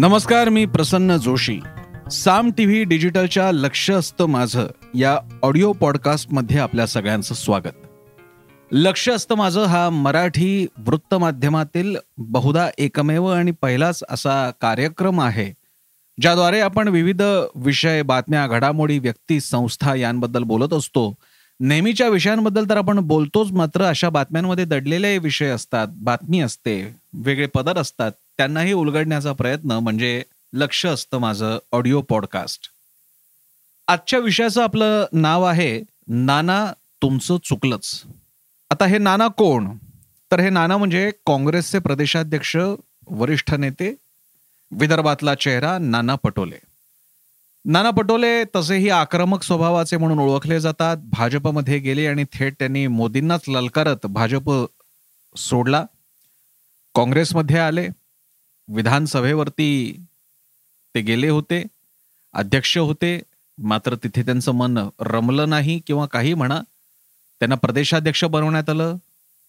नमस्कार मी Prasanna Joshi. Saam T V डिजिटलच्या लक्ष असतं माझं या ऑडिओ पॉडकास्टमध्ये आपल्या सगळ्यांचं स्वागत. लक्ष असतं माझं हा मराठी वृत्तमाध्यमातील बहुधा एकमेव आणि पहिलाच असा कार्यक्रम आहे ज्याद्वारे आपण विविध विषय बातम्या घडामोडी व्यक्ती संस्था यांबद्दल बोलत असतो. नेहमीच्या विषयांबद्दल तर आपण बोलतोच मात्र अशा बातम्यांमध्ये दडलेले विषय असतात बातमी असते वेगळे पदर असतात त्यांनाही उलगडण्याचा प्रयत्न म्हणजे लक्ष असतं माझं ऑडिओ पॉडकास्ट. आजच्या विषयाचं आपलं नाव आहे नाना तुमचं चुकलंच. आता हे नाना कोण? तर हे नाना म्हणजे काँग्रेसचे प्रदेशाध्यक्ष वरिष्ठ नेते विदर्भातला चेहरा नाना पटोले. नाना पटोले तसेही आक्रमक स्वभावाचे म्हणून ओळखले जातात. भाजपमध्ये गेले आणि थेट त्यांनी मोदींनाच ललकारत भाजप सोडला. काँग्रेसमध्ये आले विधानसभेवरती ते गेले होते अध्यक्ष होते मात्र तिथे त्यांचं मन रमलं नाही किंवा काही म्हणा त्यांना प्रदेशाध्यक्ष बनवण्यात आलं.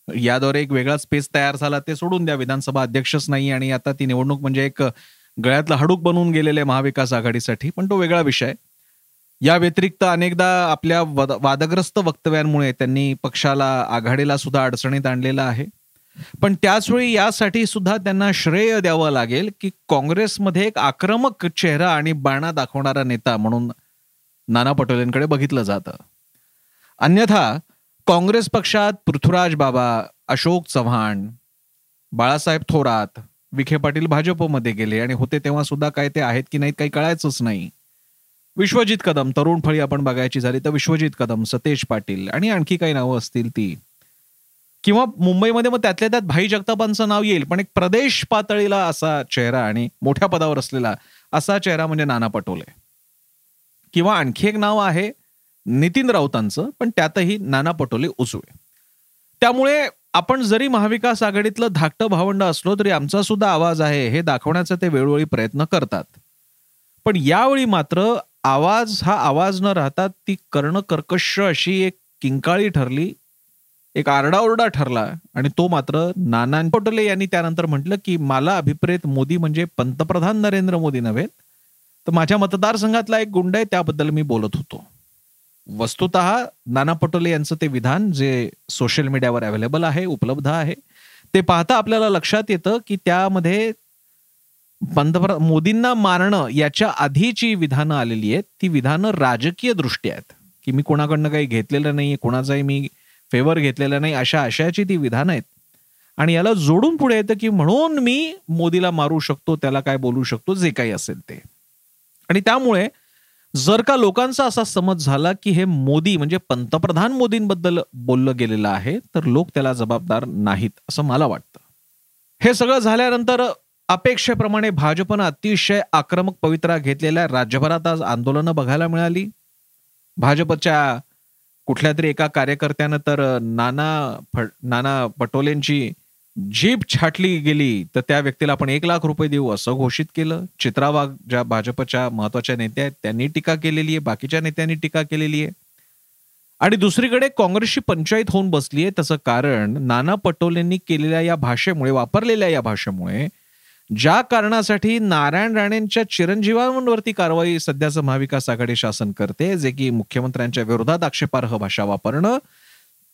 याद्वारे एक वेगळा स्पेस तयार झाला ते सोडून द्या विधानसभा अध्यक्षच नाही आणि आता ती निवडणूक म्हणजे एक गळ्यातलं हाडूक बनवून गेलेले महाविकास आघाडीसाठी पण तो वेगळा विषय. या व्यतिरिक्त अनेकदा आपल्या वादग्रस्त वक्तव्यांमुळे त्यांनी पक्षाला आघाडीला सुद्धा अडचणीत आणलेला आहे. पण त्याचवेळी यासाठी सुद्धा त्यांना श्रेय द्यावं लागेल की काँग्रेसमध्ये एक आक्रमक चेहरा आणि बाणा दाखवणारा नेता म्हणून नाना पटोलेंकडे बघितलं जातं. अन्यथा काँग्रेस पक्षात पृथ्वीराज बाबा अशोक चव्हाण बाळासाहेब थोरात विखे पाटील भाजपमध्ये गेले आणि होते तेव्हा सुद्धा काय ते आहेत की नाहीत काही कळायचंच नाही. विश्वजित कदम तरुण फळी आपण बघायची झाली तर विश्वजित कदम सतेज पाटील आणि आणखी काही नावं असतील ती. किंवा मुंबईमध्ये मग त्यातल्या त्यात भाई जगतापांचं नाव येईल पण एक प्रदेश पातळीला असा चेहरा आणि मोठ्या पदावर असलेला असा चेहरा म्हणजे नाना पटोले. किंवा आणखी एक नाव आहे नितीन राऊतांचं पण त्यातही नाना पटोले उजवे. त्यामुळे आपण जरी महाविकास आघाडीतलं धाकटं भावंड असलो तरी आमचा सुद्धा आवाज आहे हे दाखवण्याचा ते वेळोवेळी प्रयत्न करतात. पण यावेळी मात्र आवाज हा आवाज न राहता ती कर्णकर्कश अशी एक किंकाळी ठरली एक आरडाओरडा ठरला आणि तो मात्र नाना पटोले यांनी त्यानंतर म्हटलं की मला अभिप्रेत मोदी म्हणजे पंतप्रधान नरेंद्र मोदी नव्हे तर माझ्या मतदारसंघातला एक गुंड आहे त्याबद्दल मी बोलत होतो. वस्तुत नाना पटोले यांचं ते विधान जे सोशल मीडियावर अवेलेबल आहे उपलब्ध आहे ते पाहता आपल्याला लक्षात येतं की त्यामध्ये पंतप्रधान मोदींना मारणं याच्या आधी जी विधानं आलेली आहेत ती विधानं राजकीय दृष्ट्या आहेत की मी कोणाकडनं काही घेतलेलं नाही कोणाचाही मी फेवर घेतलेला नाही अशा आशयाची ती विधानं आहेत. आणि याला जोडून पुढे येतं की म्हणून मी मोदीला मारू शकतो त्याला काय बोलू शकतो जे काही असेल ते. आणि त्यामुळे जर का लोकांचा असा समज झाला की हे मोदी म्हणजे पंतप्रधान मोदींबद्दल बोललं गेलेलं आहे तर लोक त्याला जबाबदार नाहीत असं मला वाटतं. हे सगळं झाल्यानंतर अपेक्षेप्रमाणे भाजपनं अतिशय आक्रमक पवित्रा घेतलेल्या राज्यभरात आज आंदोलनं बघायला मिळाली. भाजपच्या कुठल्या तरी एका कार्यकर्त्यानं तर नाना नाना पटोलेंची जीप छाटली गेली तर त्या व्यक्तीला आपण एक लाख रुपये देऊ असं घोषित केलं. चित्रा वाघ ज्या भाजपच्या महत्त्वाच्या नेत्या आहेत त्यांनी टीका केलेली आहे बाकीच्या नेत्यांनी टीका केलेली आहे. आणि दुसरीकडे काँग्रेसची पंचायत होऊन बसली आहे त्याचं कारण नाना पटोलेंनी केलेल्या या भाषेमुळे वापरलेल्या या भाषेमुळे ज्या कारणासाठी नारायण राणेंच्या चिरंजीवांवरती कारवाई सध्याचं महाविकास आघाडी शासन करते जे की मुख्यमंत्र्यांच्या विरोधात आक्षेपार्ह भाषा वापरणं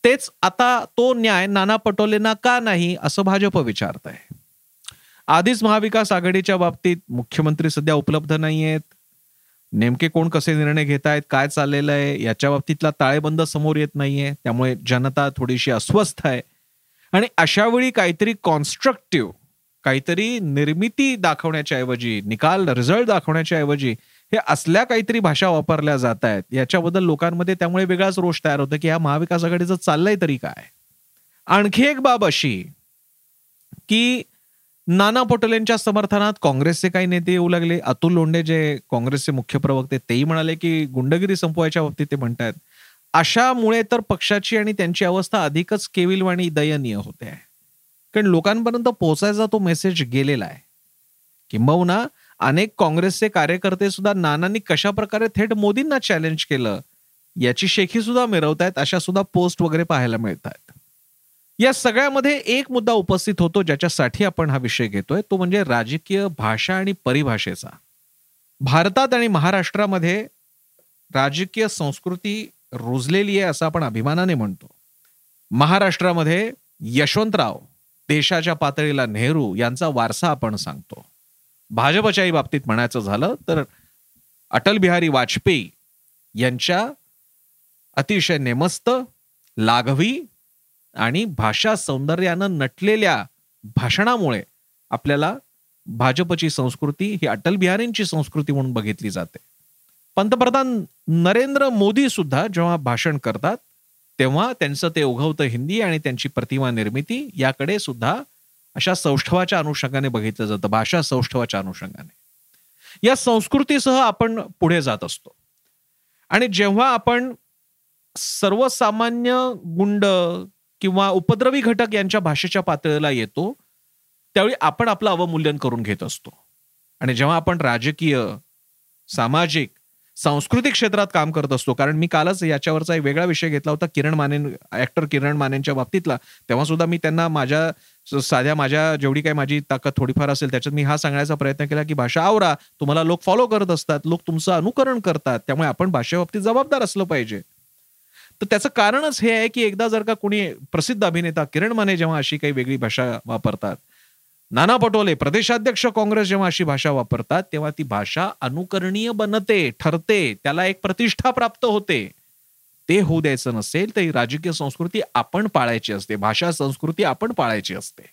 तेच आता तो न्याय नाना पटोलेंना का नाही असं भाजप विचारत आहे आधीच महाविकास आघाडीच्या बाबतीत मुख्यमंत्री सध्या उपलब्ध नाही आहेत नेमके कोण कसे निर्णय घेत आहेत काय चाललेलं आहे याच्या बाबतीतला ताळेबंद समोर येत नाहीये त्यामुळे जनता थोडीशी अस्वस्थ आहे. आणि अशा वेळी काहीतरी कॉन्स्ट्रक्टिव्ह काहीतरी निर्मिती दाखवण्याच्या ऐवजी निकाल रिझल्ट दाखवण्याच्या ऐवजी हे असल्या काहीतरी भाषा वापरल्या जात आहेत. याच्याबद्दल लोकांमध्ये त्यामुळे वेगळाच रोष तयार होतो की या महाविकास आघाडीचं चाललंय तरी काय? आणखी एक बाब अशी की नाना पटोलेंच्या समर्थनात काँग्रेसचे काही नेते येऊ लागले. अतुल लोंढे जे काँग्रेसचे मुख्य प्रवक्ते तेही म्हणाले की गुंडगिरी संपवायच्या बाबतीत ते म्हणतात अशामुळे तर पक्षाची आणि त्यांची अवस्था अधिकच केविलवाणी दयनीय होते. कारण लोकांपर्यंत पोहोचायचा तो मेसेज गेलेला आहे. किंबहुना अनेक काँग्रेसचे कार्यकर्ते सुद्धा नानांनी कशा प्रकारे थेट मोदींना चॅलेंज केलं याची शेखी सुद्धा मिरवतायत अशा सुद्धा पोस्ट वगैरे पाहायला मिळत आहेत या सगळ्यामध्ये एक मुद्दा उपस्थित होतो ज्याच्यासाठी आपण हा विषय घेतोय तो म्हणजे राजकीय भाषा आणि परिभाषेचा. भारतात आणि महाराष्ट्रामध्ये राजकीय संस्कृती रुजलेली आहे असं आपण अभिमानाने म्हणतो. महाराष्ट्रामध्ये यशवंतराव देशाच्या पातळीला नेहरू यांचा वारसा आपण सांगतो. भाजपच्याही बाबतीत म्हणायचं झालं तर अटल बिहारी वाजपेयी यांच्या अतिशय नेमस्त लाघवी आणि भाषा सौंदर्यानं नटलेल्या भाषणामुळे आपल्याला भाजपची संस्कृती ही अटल बिहारींची संस्कृती म्हणून बघितली जाते. पंतप्रधान नरेंद्र मोदी सुद्धा जेव्हा भाषण करतात तेव्हा त्यांचं ते उगवतं हिंदी आणि त्यांची प्रतिमा निर्मिती याकडे सुद्धा अशा सौष्ठवाच्या अनुषंगाने बघितलं जातं भाषा सौष्ठवाच्या अनुषंगाने. या संस्कृतीसह आपण पुढे जात असतो. आणि जेव्हा आपण सर्वसामान्य गुंड किंवा उपद्रवी घटक यांच्या भाषेच्या पातळीला येतो त्यावेळी आपण आपलं अवमूल्यन करून घेत असतो. आणि जेव्हा आपण राजकीय सामाजिक सांस्कृतिक क्षेत्रात काम करत असतो. कारण मी कालच याच्यावरचा एक वेगळा विषय घेतला होता किरण माने ऍक्टर किरण मानेंच्या बाबतीतला. तेव्हा सुद्धा मी त्यांना माझ्या साध्या माझ्या जेवढी काही माझी ताकद थोडीफार असेल त्याच्यात मी हा सांगण्याचा प्रयत्न केला की भाषा आवरा. तुम्हाला लोक फॉलो करत असतात. लोक तुमचं अनुकरण करतात. त्यामुळे आपण भाषेबाबतीत जबाबदार असलं पाहिजे. तर त्याचं कारणच हे आहे की एकदा जर का कोणी प्रसिद्ध अभिनेता किरण माने जेव्हा अशी काही वेगळी भाषा वापरतात नाना पटोले प्रदेशाध्यक्ष काँग्रेस जेव्हा अशी भाषा वापरतात तेव्हा ती भाषा अनुकरणीय बनते ठरते त्याला एक प्रतिष्ठा प्राप्त होते. ते होऊ द्यायचं नसेल तर राजकीय संस्कृती आपण पाळायची असते भाषा संस्कृती आपण पाळायची असते.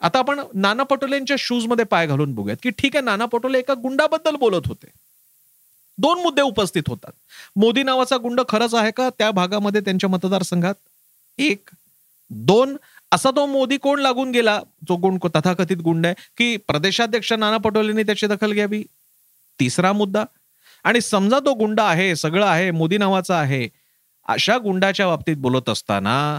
आता आपण नाना पटोलेंच्या शूजमध्ये पाय घालून बघूयात की ठीक आहे नाना पटोले एका गुंडाबद्दल बोलत होते. दोन मुद्दे उपस्थित होतात. मोदी नावाचा गुंड खरंच आहे का? त्या भागामध्ये त्यांच्या मतदारसंघात एक दोन असा तो मोदी कोण लागून गेला? जो कोण तथाकथित गुंड आहे की प्रदेशाध्यक्ष नाना पटोलेंनी त्याची दखल घ्यावी? तिसरा मुद्दा. आणि समजा तो गुंड आहे सगळं आहे मोदी नावाचा आहे अशा गुंडाच्या बाबतीत बोलत असताना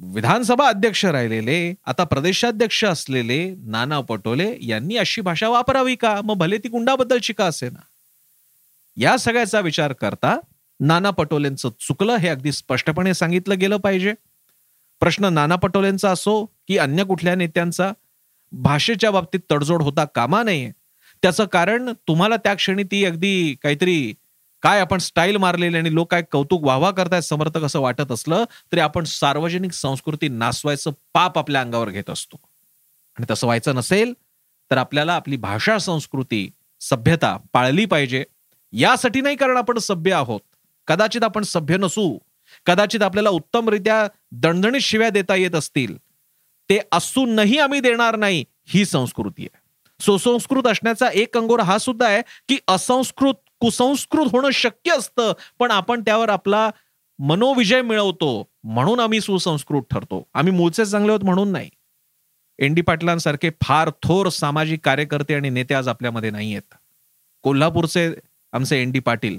विधानसभा अध्यक्ष राहिलेले आता प्रदेशाध्यक्ष असलेले नाना पटोले यांनी अशी भाषा वापरावी का? मग भले ती गुंडाबद्दलची का असे ना. या सगळ्याचा विचार करता नाना पटोलेंचं चुकलं हे अगदी स्पष्टपणे सांगितलं गेलं पाहिजे. प्रश्न नाना पटोलेंचा असो की अन्य कुठल्या नेत्यांचा भाषेच्या बाबतीत तडजोड होता कामा नये. त्याचं कारण तुम्हाला त्या क्षणी ती अगदी काहीतरी काय आपण स्टाईल मारलेली आणि लोक काय कौतुक वाहवा करतायत समर्थक असं वाटत असलं तरी आपण सार्वजनिक संस्कृती नासवायचं पाप आपल्या अंगावर घेत असतो. आणि तसं व्हायचं नसेल तर आपल्याला आपली भाषा संस्कृती सभ्यता पाळली पाहिजे. यासाठी नाही कारण आपण सभ्य आहोत. कदाचित आपण सभ्य नसू. कदाचित आपल्याला उत्तमरित्या दणदणीत शिव्या देता येत असतील ते असूनही आम्ही देणार नाही ही संस्कृती आहे. सुसंस्कृत असण्याचा एक अंगोर हा सुद्धा आहे की असंस्कृत कुसंस्कृत होणं शक्य असतं पण आपण त्यावर आपला मनोविजय मिळवतो म्हणून आम्ही सुसंस्कृत ठरतो. आम्ही मूळचे चांगले आहोत म्हणून नाही. एन डी पाटलांसारखे फार थोर सामाजिक कार्यकर्ते आणि नेते आज आपल्यामध्ये नाही आहेत. कोल्हापूरचे आमचे एन डी पाटील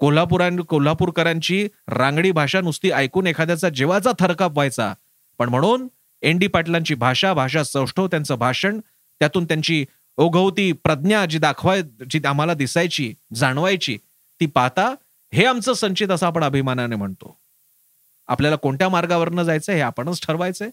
कोल्हापुरां कोल्हापूरकरांची रांगडी भाषा नुसती ऐकून एखाद्याचा जेवाचा थरकाप व्हायचा. पण म्हणून एन डी पाटलांची भाषा भाषा सौष्ठव त्यांचं भाषण त्यातून त्यांची ओघवती प्रज्ञा जी दाखवाय जी आम्हाला दिसायची जाणवायची ती पाहता हे आमचं संचित असं आपण अभिमानाने म्हणतो. आपल्याला कोणत्या मार्गावरनं जायचं हे आपणच ठरवायचंय.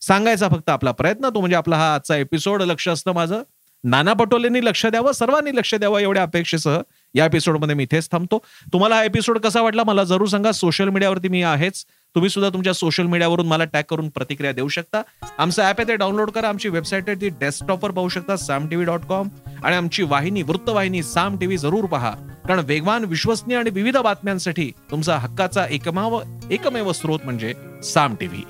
सांगायचा फक्त आपला प्रयत्न तो म्हणजे आपला हा आजचा एपिसोड लक्ष असतं माझं. नाना पटोलेंनी लक्ष द्यावं सर्वांनी लक्ष द्यावं एवढ्या अपेक्षेसह या एपिसोडमध्ये मी इथेच थांबतो. तुम्हाला हा एपिसोड कसा वाटला मला जरूर सांगा. सोशल मीडियावरती मी आहेच. तुम्ही सुद्धा तुमच्या सोशल मीडियावरून मला टॅग करून प्रतिक्रिया देऊ शकता. आमचं ऍप आहे ते डाउनलोड करा. आमची वेबसाईट आहे ती डेस्कटॉपवर पाहू शकता साम टीव्ही डॉट कॉम आणि आमची वाहिनी वृत्तवाहिनी साम टीव्ही जरूर पहा. कारण वेगवान विश्वसनीय आणि विविध बातम्यांसाठी तुमचा हक्काचा एकमाव एकमेव स्रोत म्हणजे साम टीव्ही.